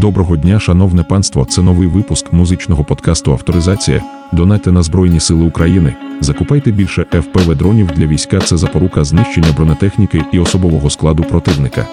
Доброго дня, шановне панство. Це новий випуск музичного подкасту Авторизація. Донайте на Збройні Сили України. Закупайте більше ФПВ-дронів для війська. Це запорука знищення бронетехніки і особового складу противника.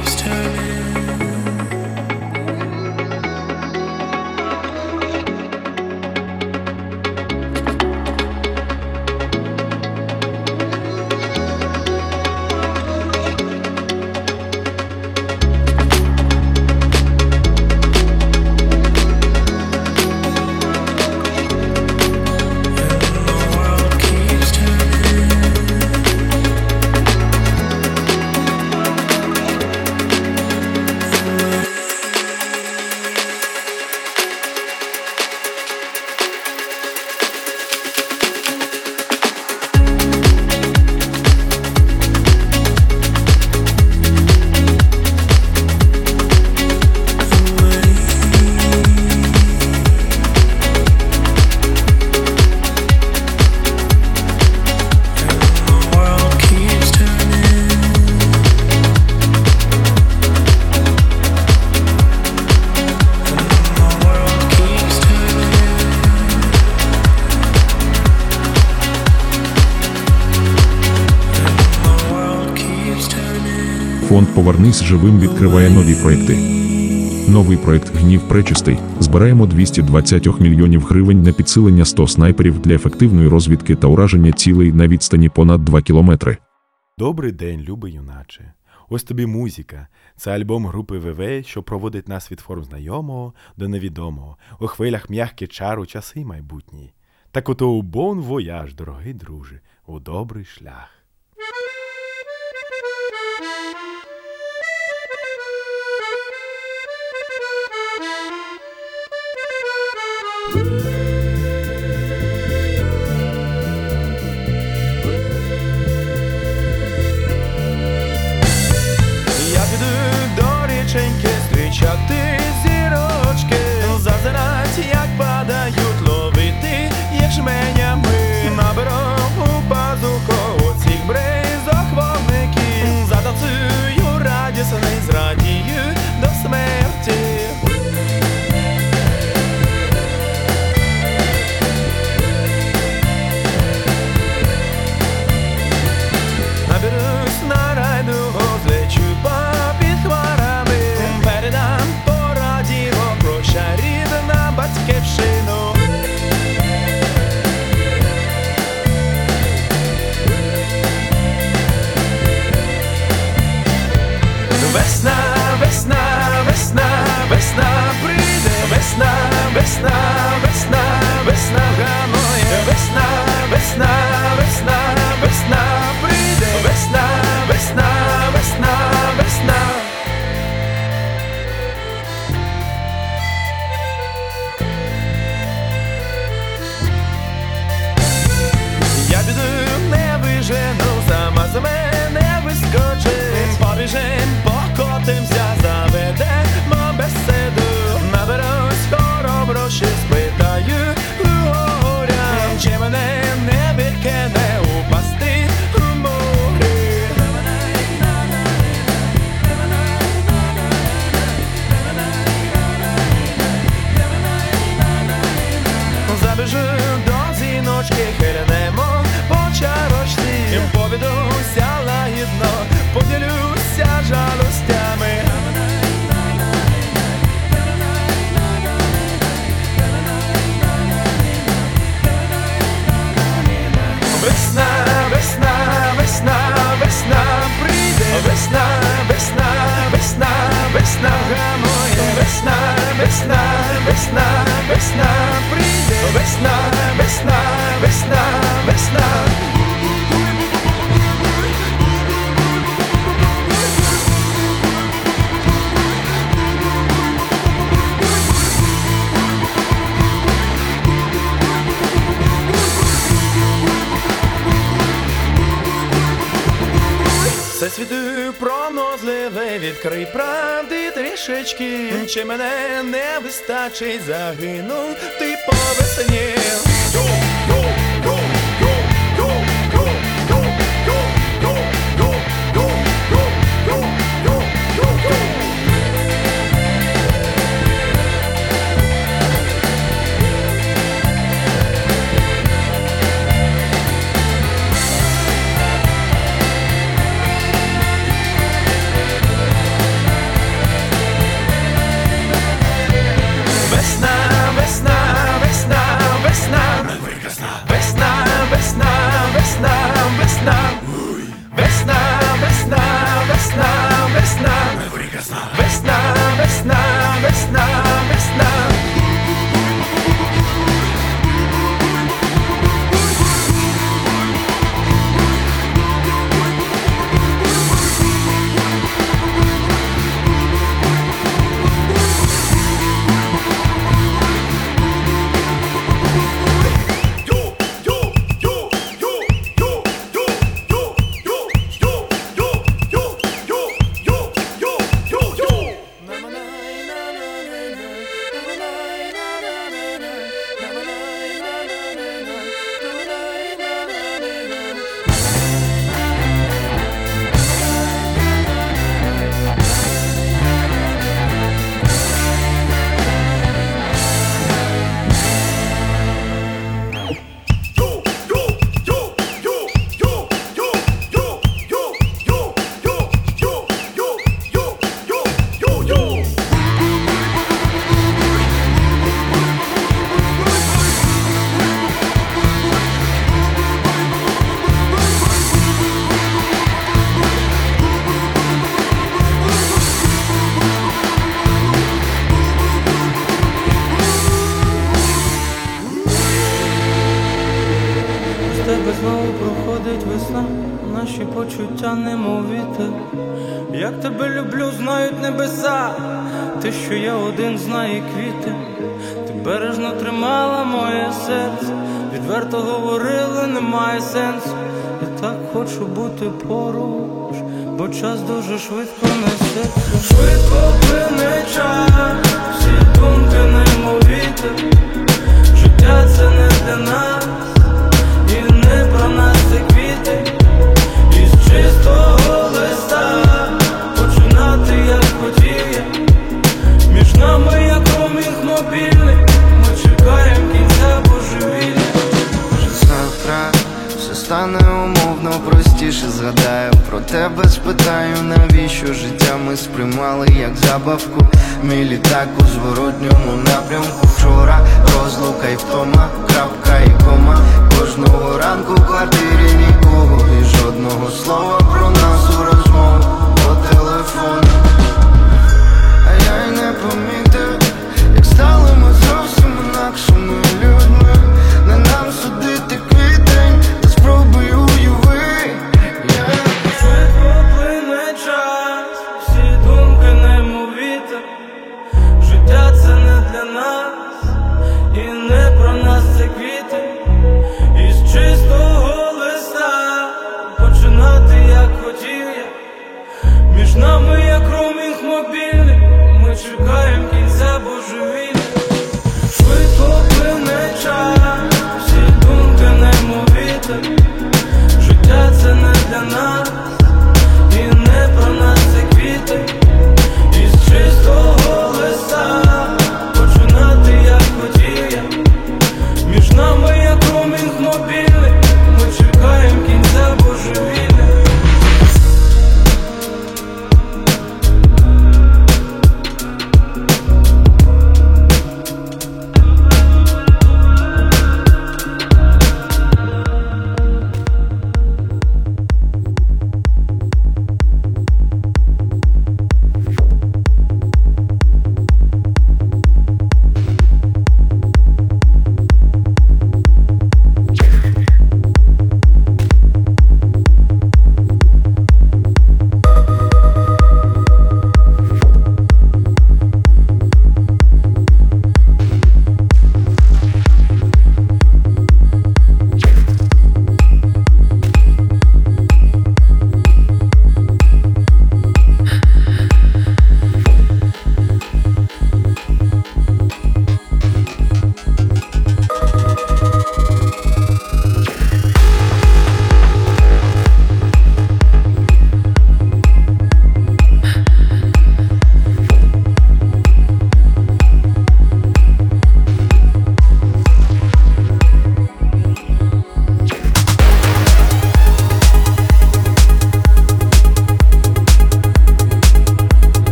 waves turning Повернись живим відкриває нові проекти. Новий проект Гнів пречистий. Збираємо 220 мільйонів гривень на підсилення 100 снайперів для ефективної розвідки та ураження цілей на відстані понад 2 кілометри. Добрий день, любий юначе. Ось тобі музика. Це альбом групи ВВ, що проводить нас від форм знайомого до невідомого, у хвилях м'ягкі чару часи майбутні. Так ото у бон вояж, дорогий друже, у добрий шлях. Чи мене не вистачить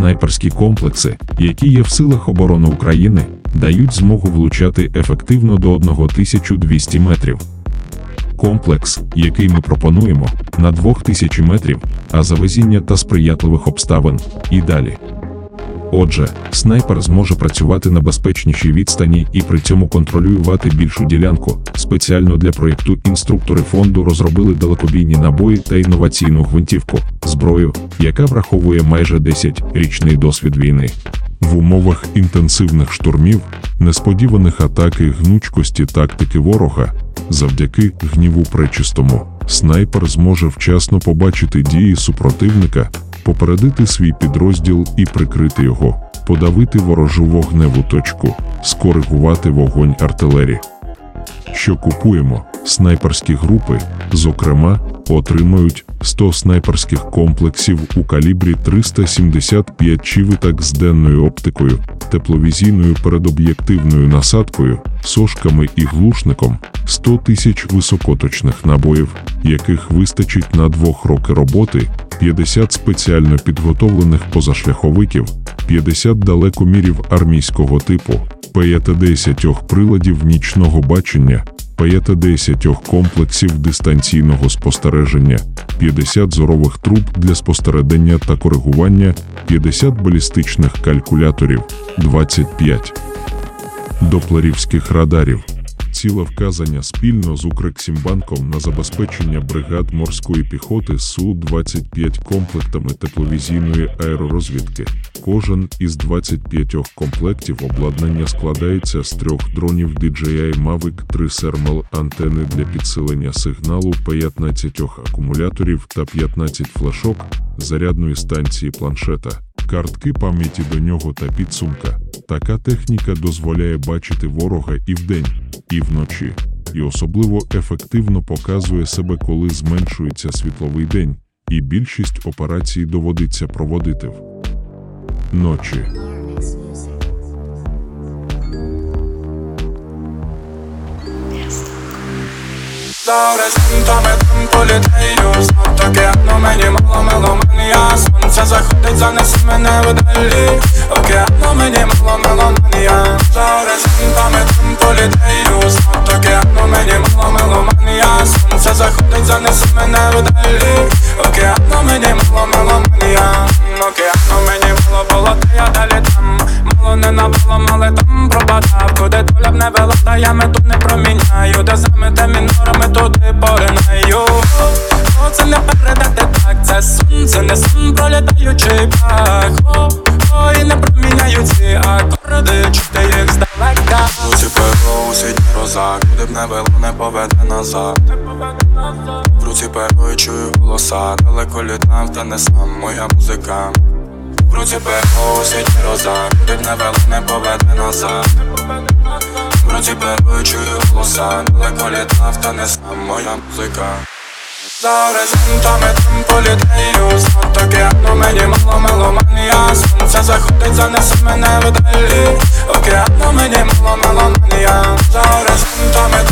снайперські комплекси, які є в силах оборони України, дають змогу влучати ефективно до 1200 метрів. Комплекс, який ми пропонуємо, на 2000 метрів, а за везіння та сприятливих обставин і далі. Отже, снайпер зможе працювати на безпечнішій відстані і при цьому контролювати більшу ділянку. Спеціально для проєкту інструктори фонду розробили далекобійні набої та інноваційну гвинтівку, зброю, яка враховує майже 10-річний досвід війни. В умовах інтенсивних штурмів, несподіваних атак і гнучкості тактики ворога, завдяки гніву пречистому, снайпер зможе вчасно побачити дії супротивника, попередити свій підрозділ і прикрити його, подавити ворожу вогневу точку, скоригувати вогонь артилерії. Що купуємо, снайперські групи, зокрема, отримають 100 снайперських комплексів у калібрі 375 чивитак з денною оптикою, тепловізійною передоб'єктивною насадкою, сошками і глушником, 100 тисяч високоточних набоїв, яких вистачить на двох роки роботи, 50 спеціально підготовлених позашляховиків, 50 далекомірів армійського типу, 50 приладів нічного бачення, 50 комплексів дистанційного спостереження, 50 зорових труб для спостереження та коригування, 50 балістичних калькуляторів, 25 доплерівських радарів. Ціла вказання спільно з Укрексімбанком на забезпечення бригад морської піхоти Су-25 комплектами тепловізійної аеророзвідки. Кожен із 25 комплектів обладнання складається з трьох дронів DJI Mavic 3 Thermal антени для підсилення сигналу 15 акумуляторів та 15 флешок, зарядної станції планшета, картки пам'яті до нього та підсумка. Така техніка дозволяє бачити ворога і вдень, і вночі, і особливо ефективно показує себе, коли зменшується світловий день, і більшість операцій доводиться проводити в ночі. За горизонтами там політаю Знов мені мало меломанія Сонце заходить, занесе мене вдалі. Океану мені мало меломанія За горизонтами там політаю Знов мені мало меломанія Сонце заходить, занесе мене вдалі. Океану мені мало меломанія Океану мені мало було, та я далі там. Мало не набало, але там пробадав Куди доля б не вела, та я мету не проміняю. Де замите мінорами, туди поринаю О, це не передати так, це сон, це не сон, пролітаючий пах. О, о, і не проміняю ці акорди, чути їх здалека. Руці перо світі роза, куди б не вело, не поведе назад. В руці перо і чую голоса, далеко літав, та не сам моя музика. В руці перо у роза, куди б не вело, не поведе назад В тебе чую голоса, далеко літав, та не сам моя музика. За горизонтами там політею За таке, ну мені мало меломанія. Сонце заходить, занесе мене вдалі. Океану мені мало меломанія. За горизонтами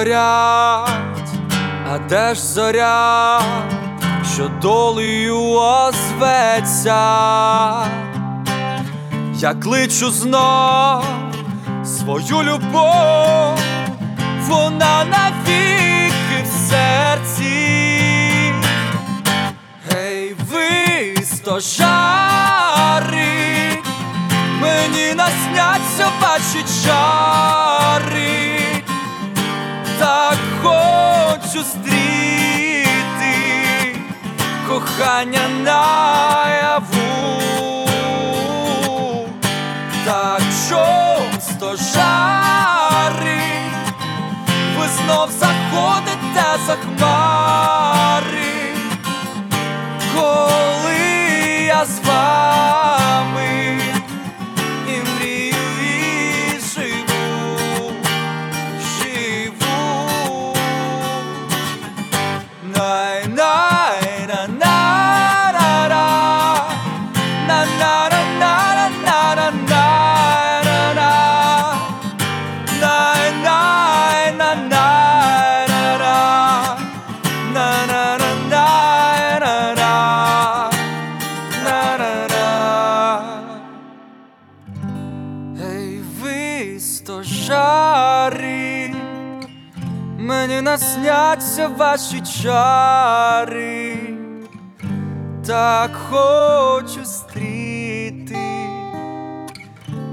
горять, а де ж зоря, що долею озветься, я кличу знов свою любов, вона навіки в серці. Гей, ви стожа. кохання наяву, так чом жари, ви знов заходите за хмар. бояться ваші чари, так хочу стріти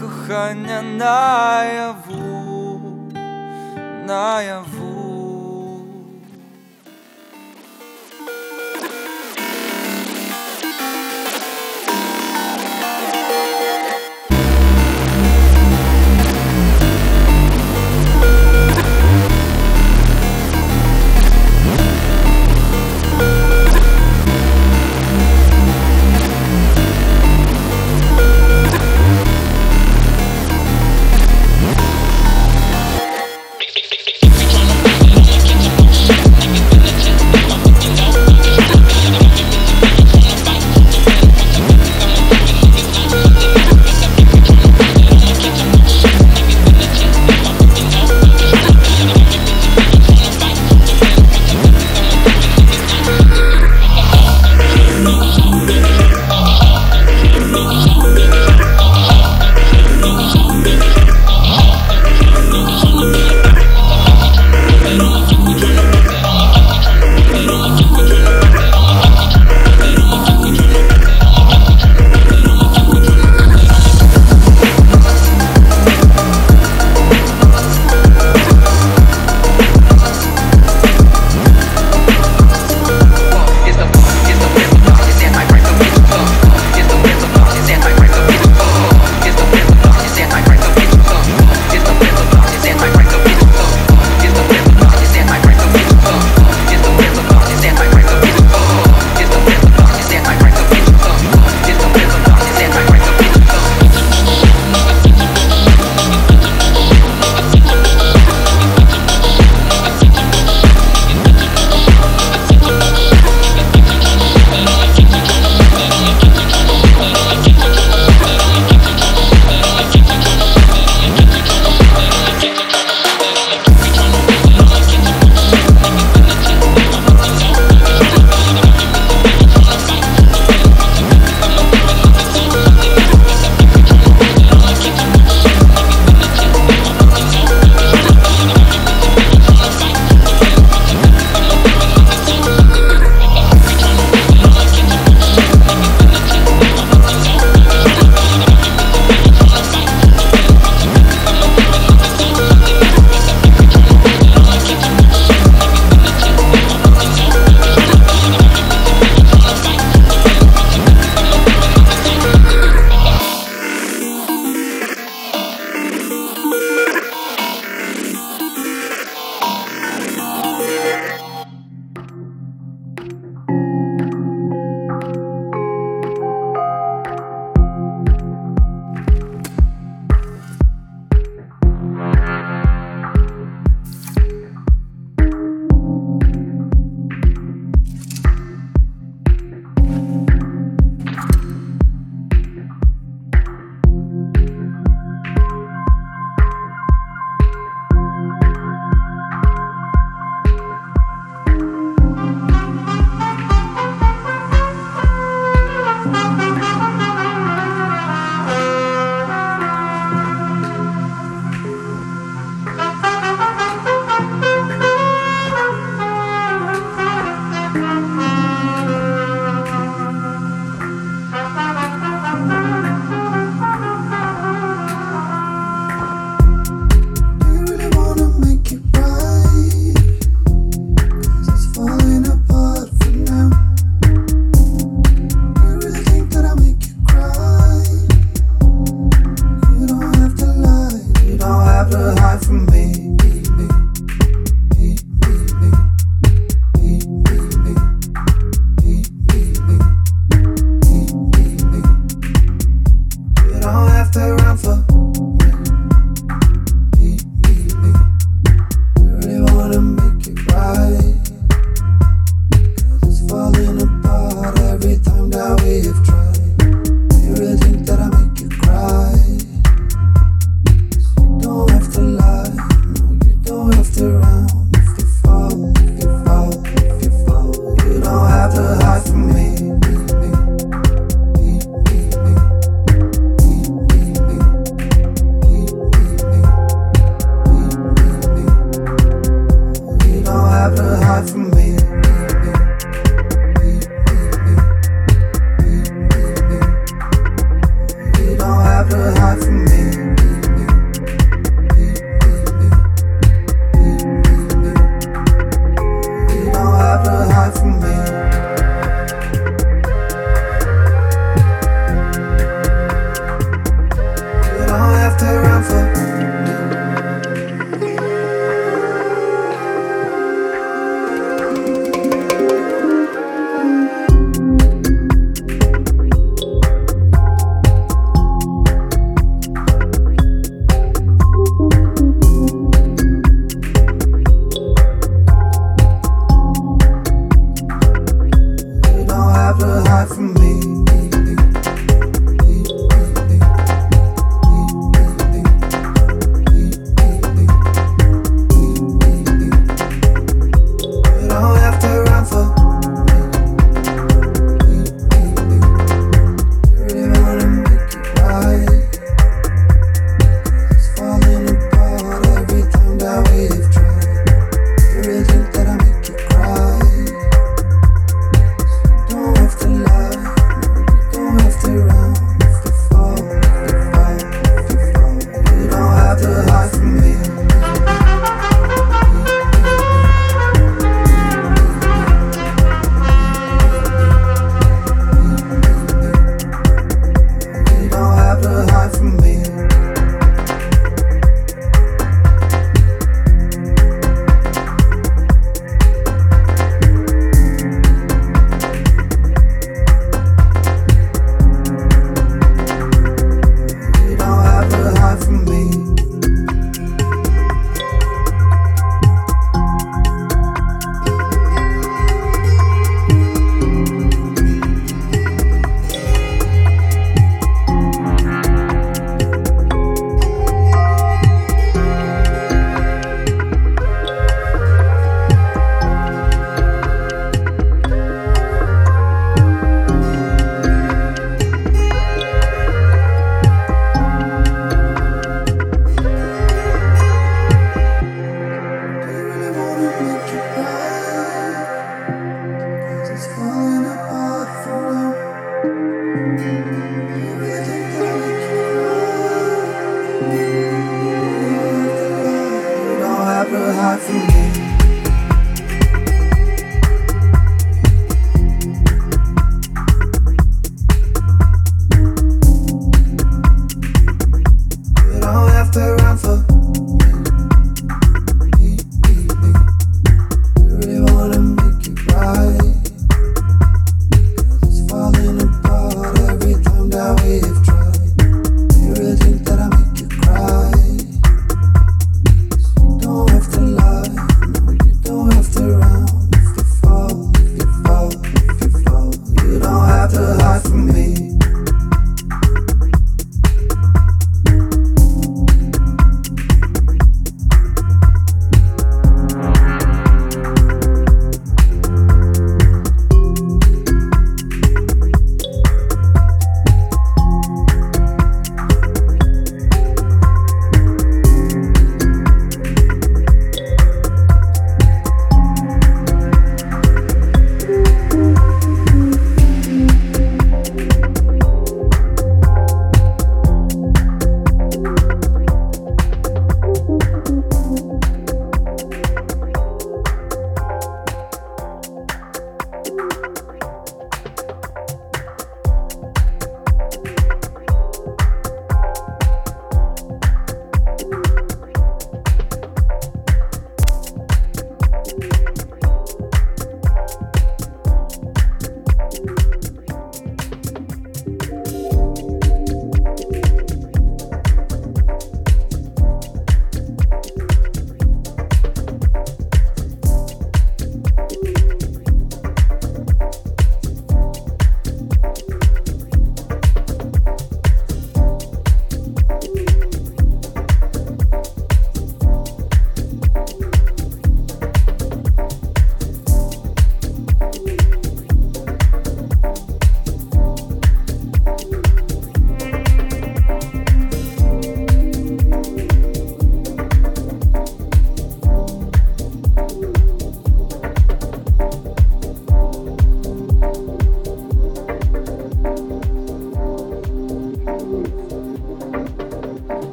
кохання наяву, наяву.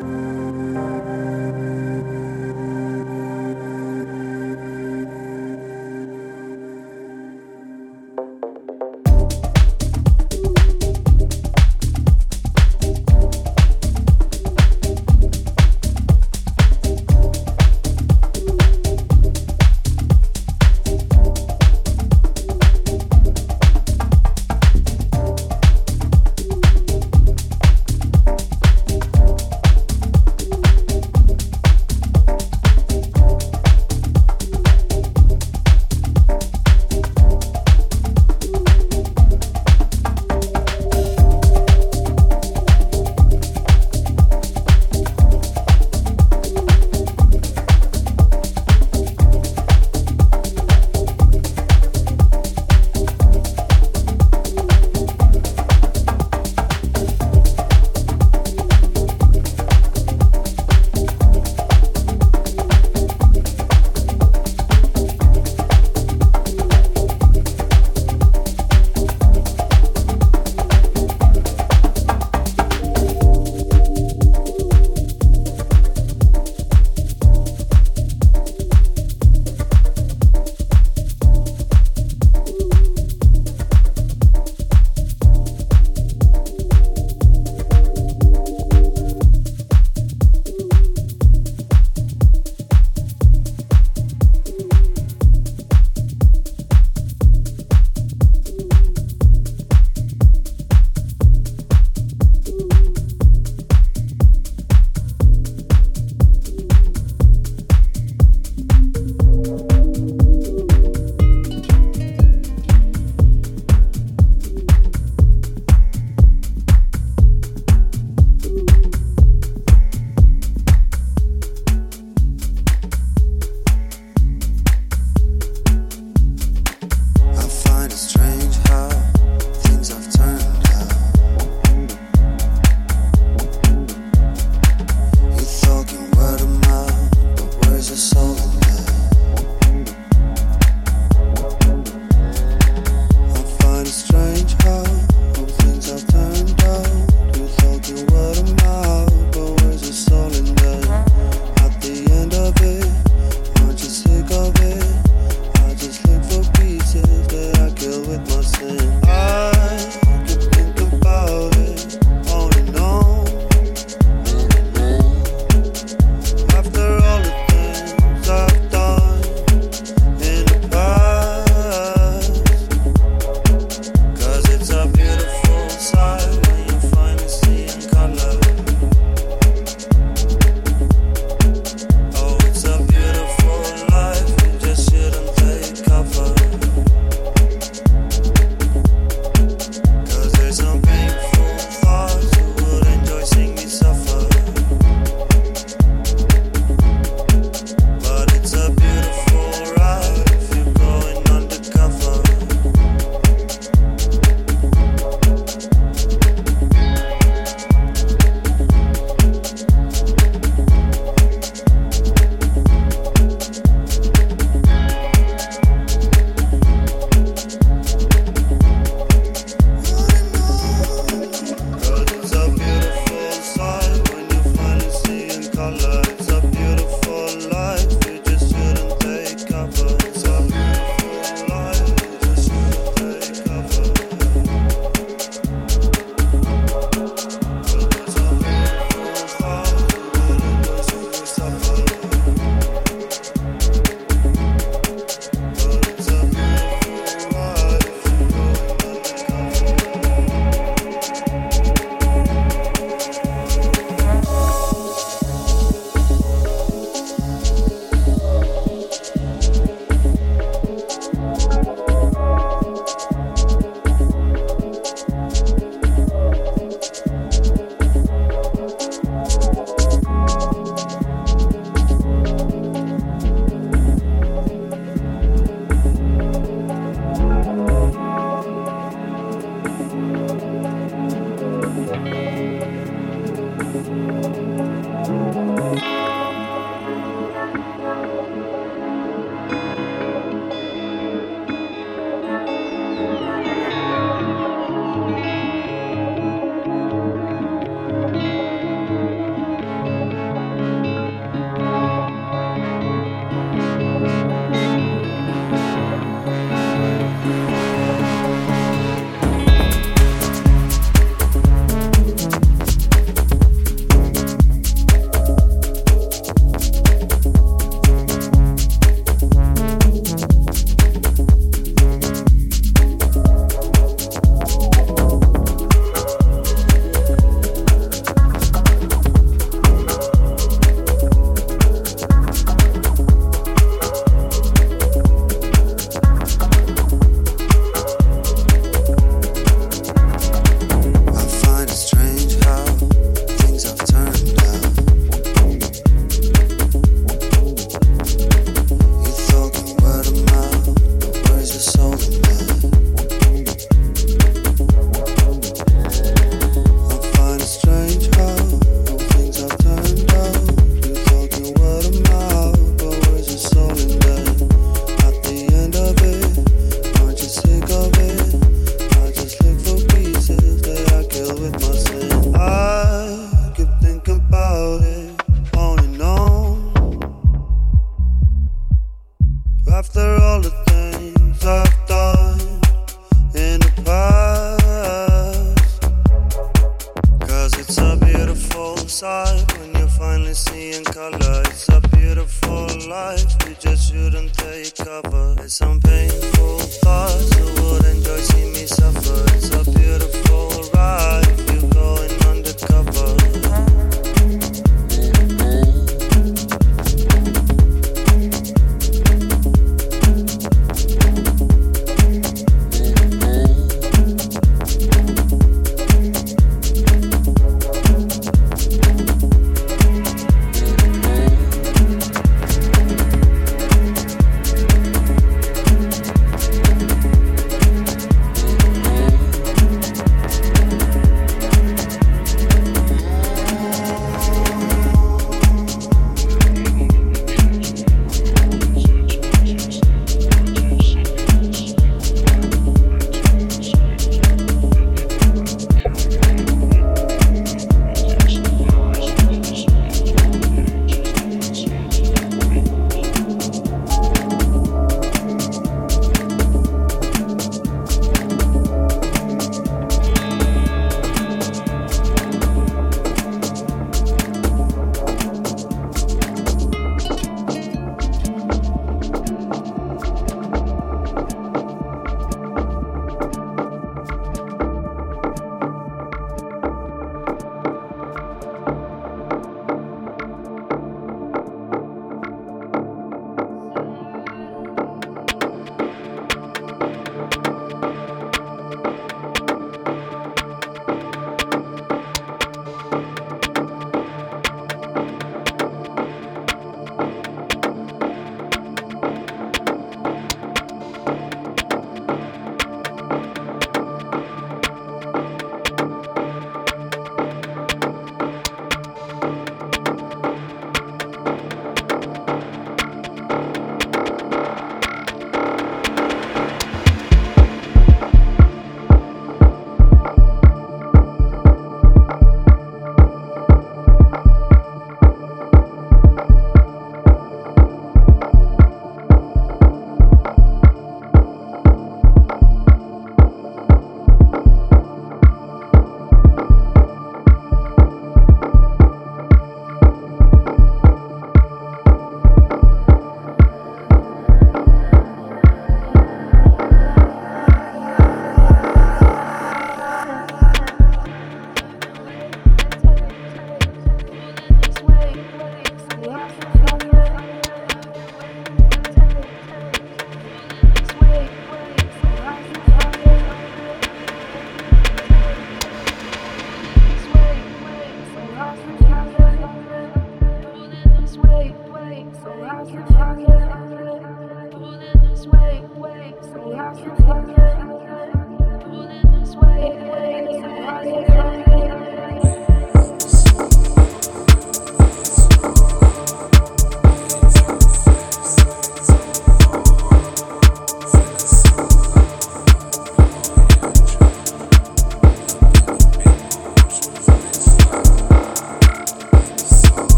Bye.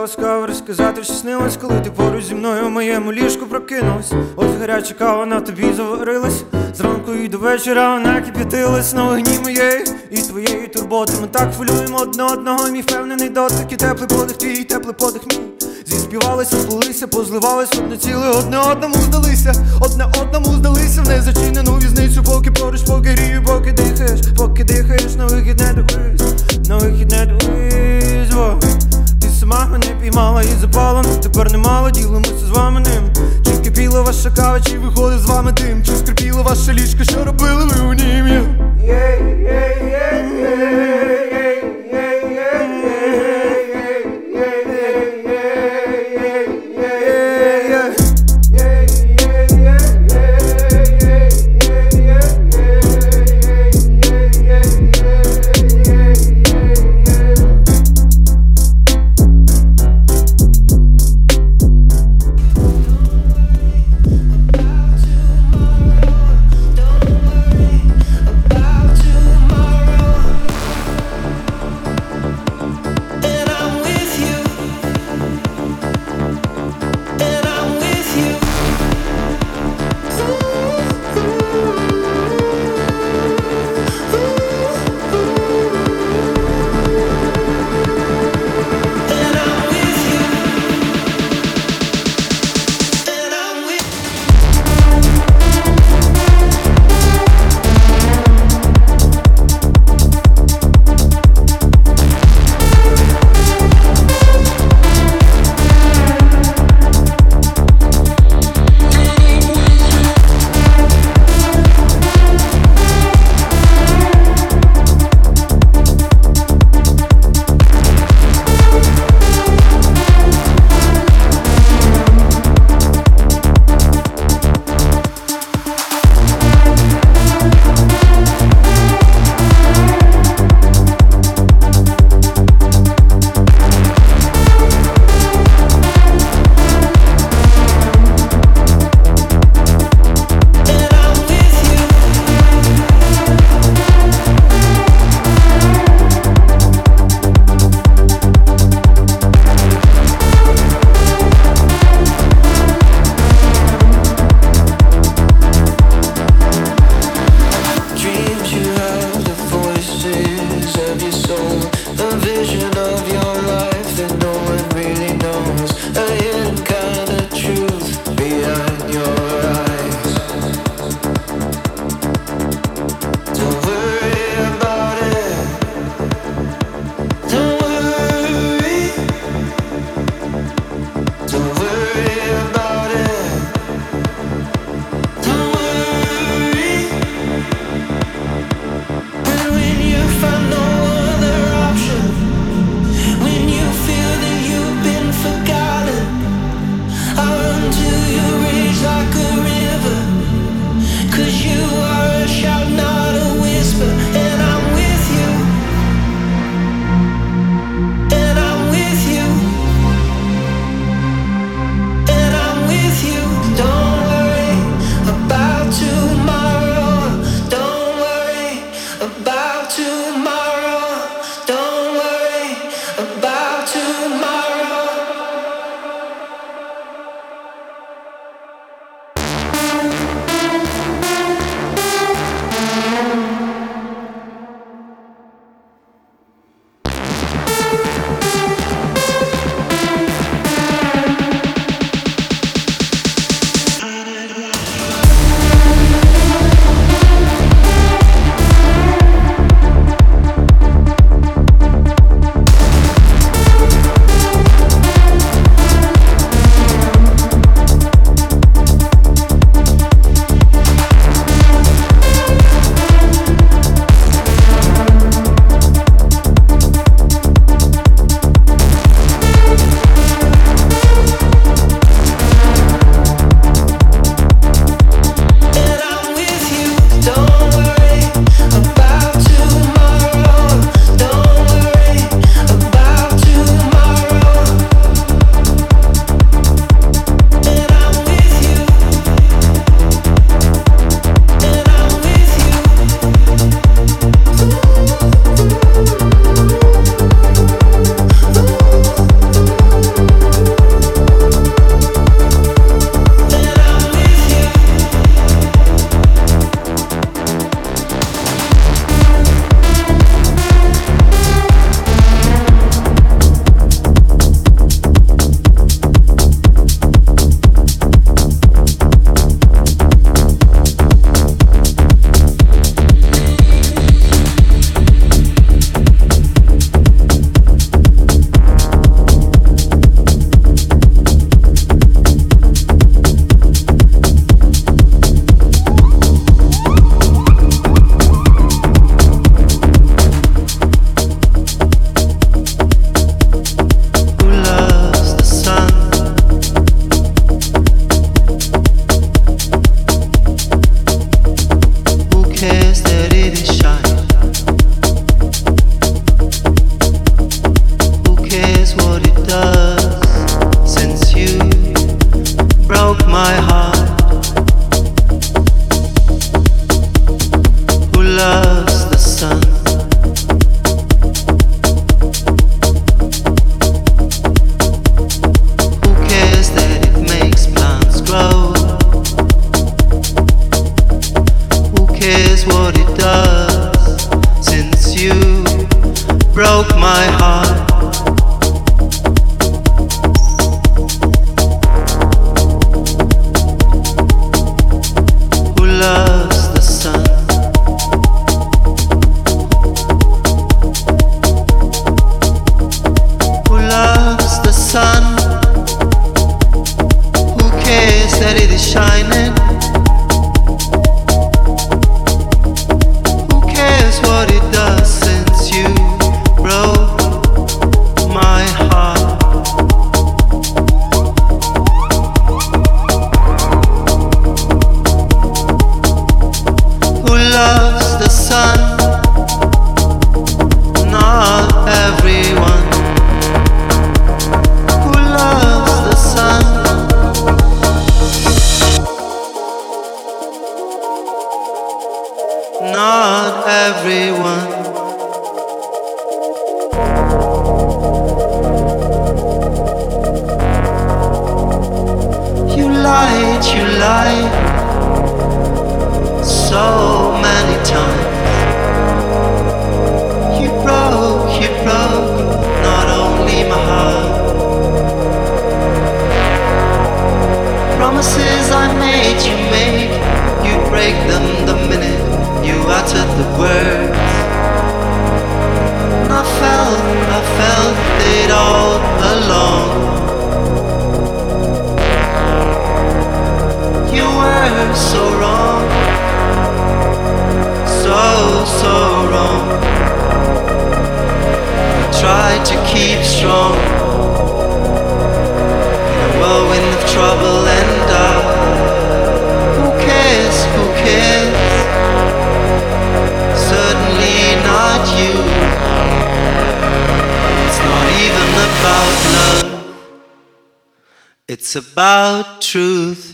Ласкаво розказати, що снилось, коли ти поруч зі мною в моєму ліжку прокинулась. Ось гаряча кава на тобі заварилась. Зранку і до вечора вона кип'ятилась на вогні моєї і твоєї турботи. Ми так хвилюємо одне одного, мій впевнений дотик і теплий подих твій, теплий подих мій. Зіспівалися, сплелися, позливались одне ціле, одне одному здалися, одне одному здалися в незачинену візницю, поки поруч, поки рію, поки дихаєш, поки дихаєш, на вихід не дивись, на вихід не дивись. Сама мене піймала і запала, тепер немало ділимося з вами ним. Чи кипіла ваша кава, чи виходить з вами дим, чи скрипіла ваша ліжка, що робили ви у нім? my really knows. A it's about truth.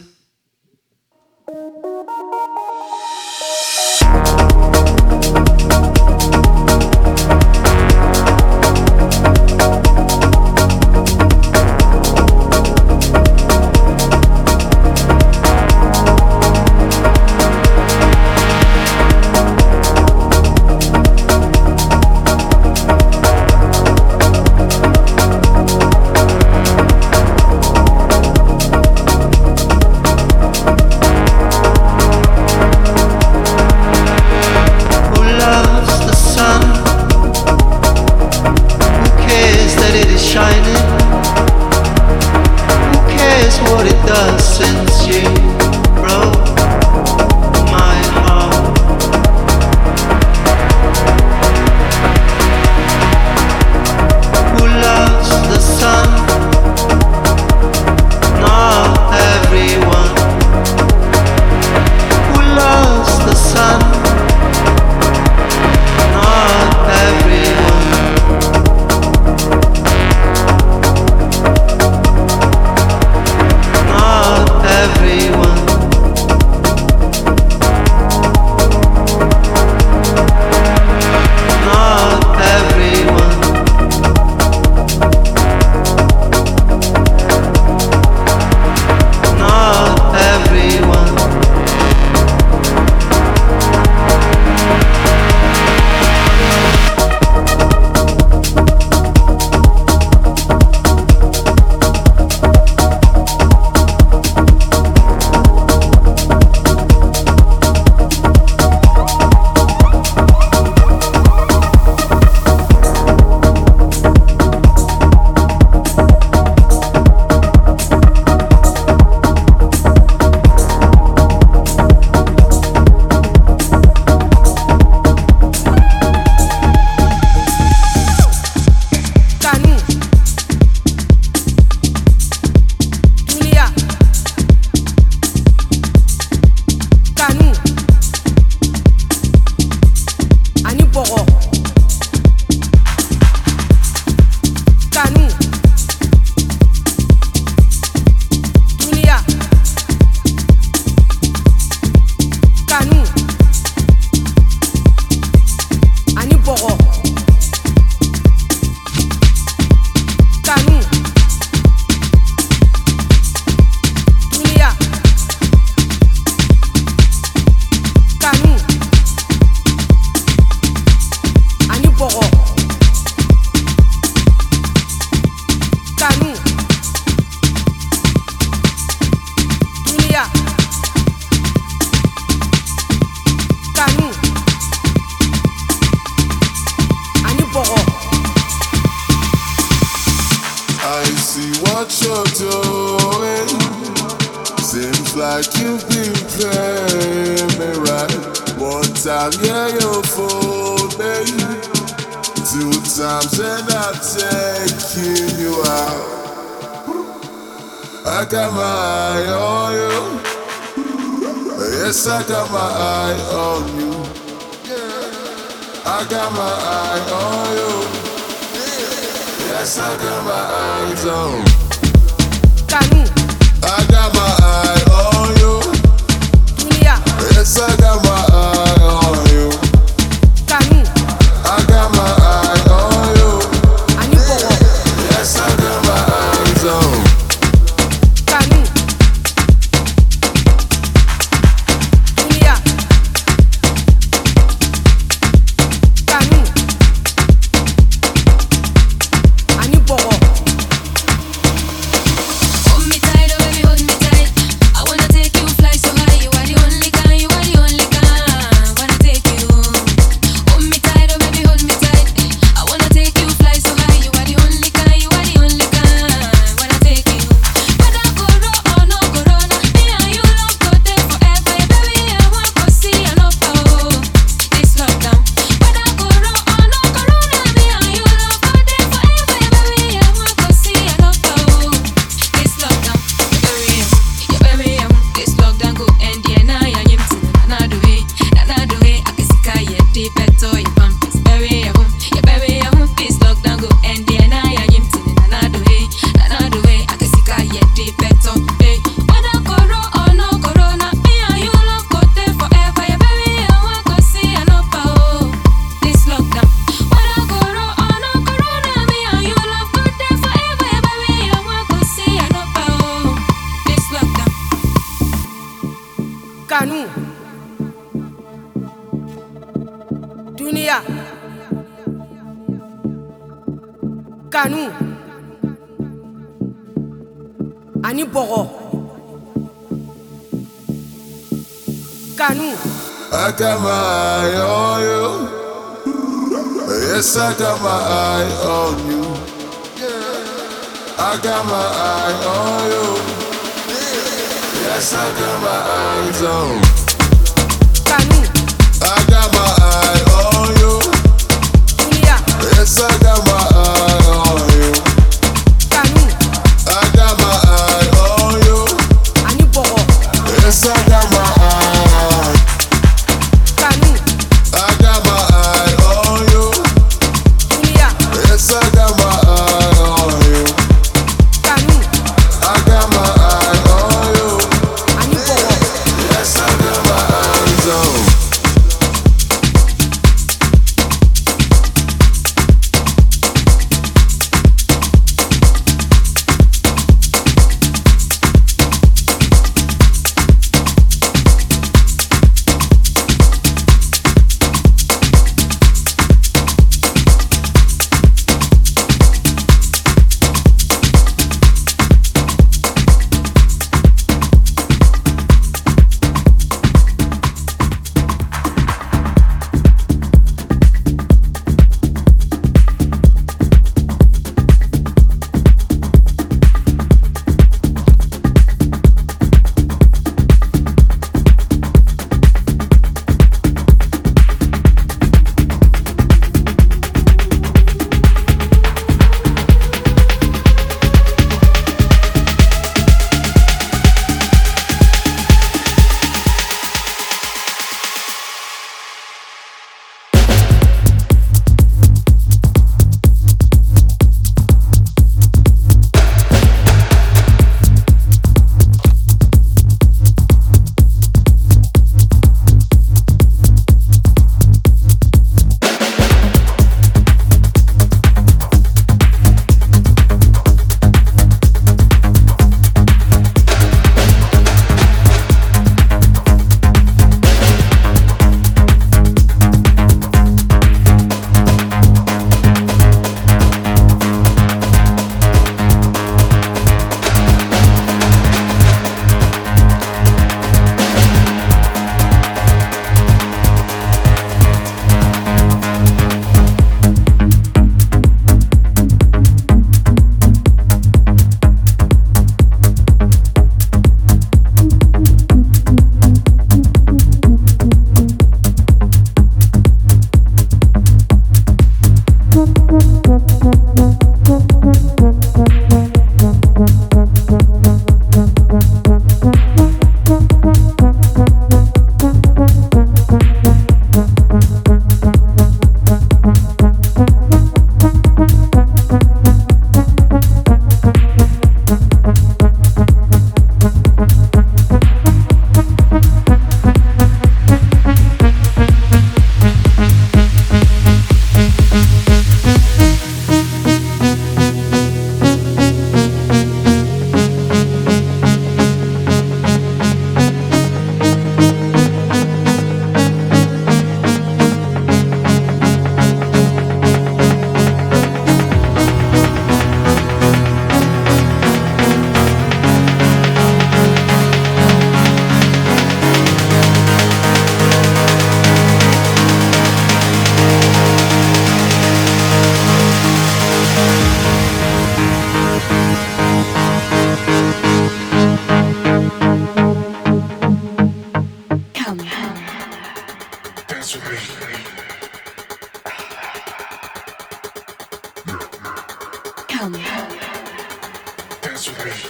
Dance with.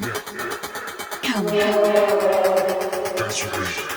Yeah. Come. Dance with me.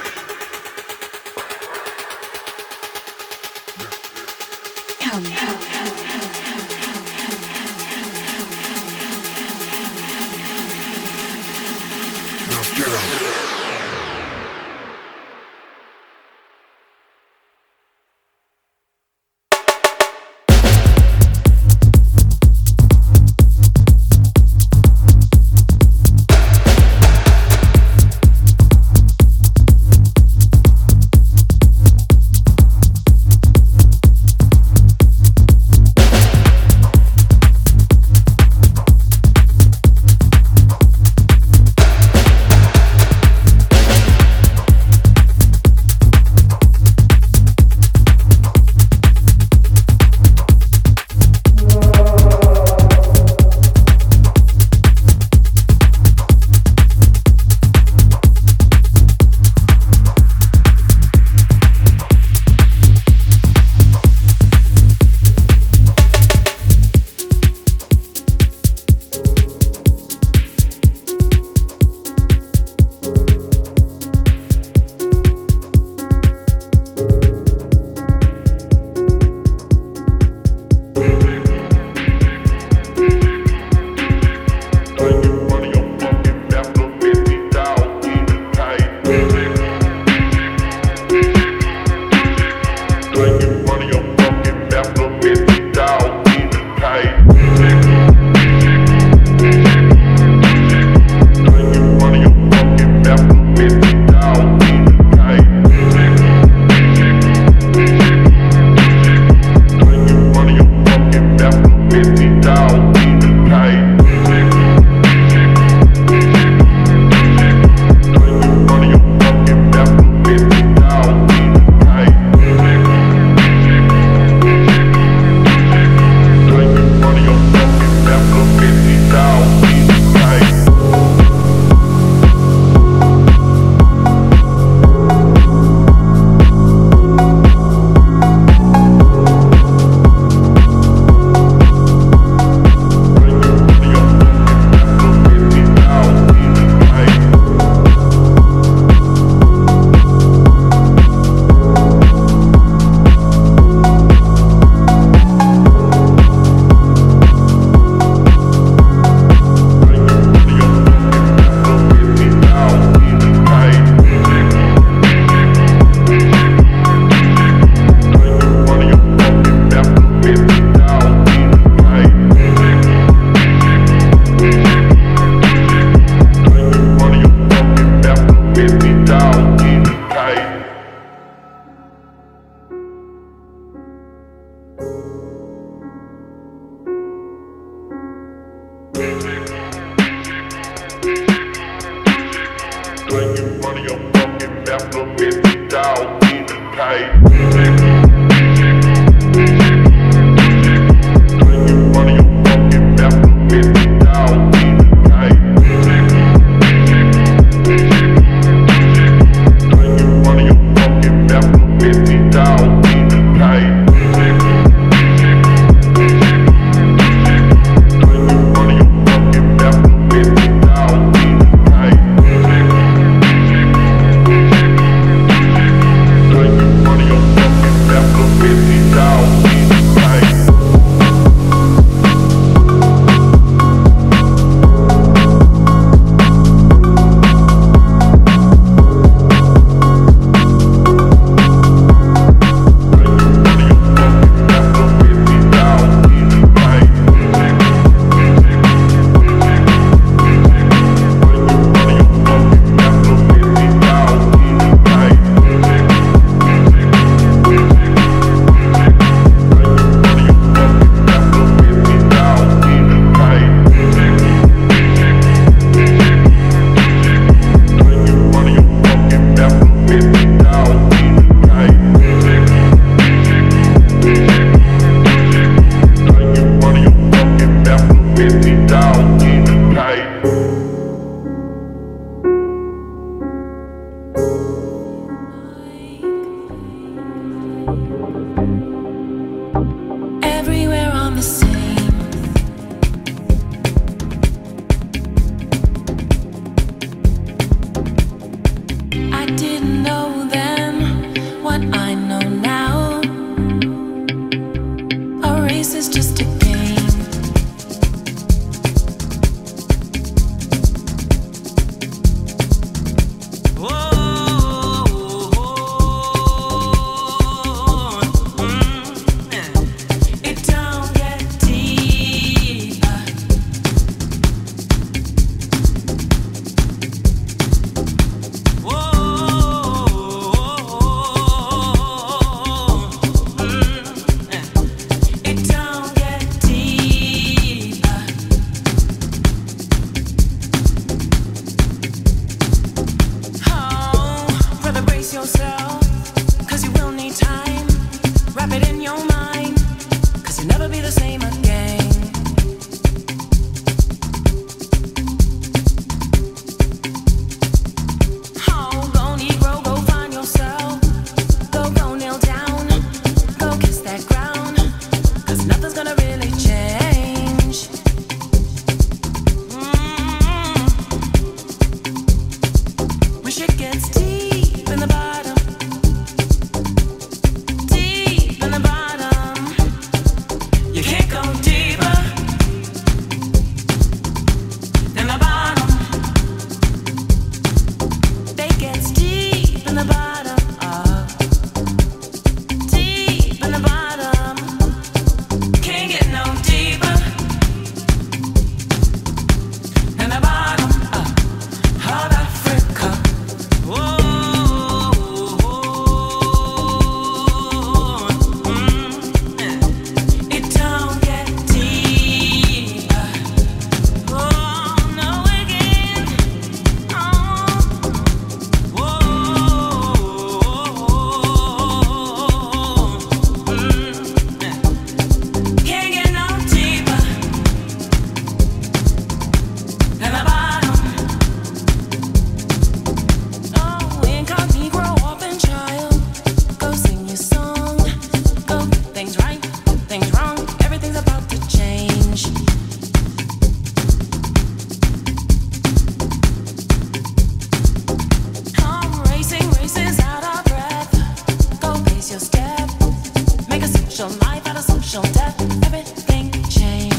emotional depth, everything changed.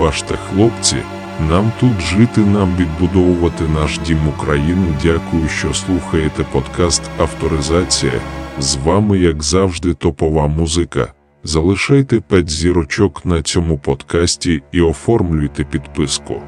Є башта, хлопці, нам тут жити, нам відбудовувати наш дім Україну. Дякую, що слухаєте подкаст Авторизація. З вами, як завжди, топова музика. Залишайте 5 зірочок на цьому подкасті і оформлюйте підписку.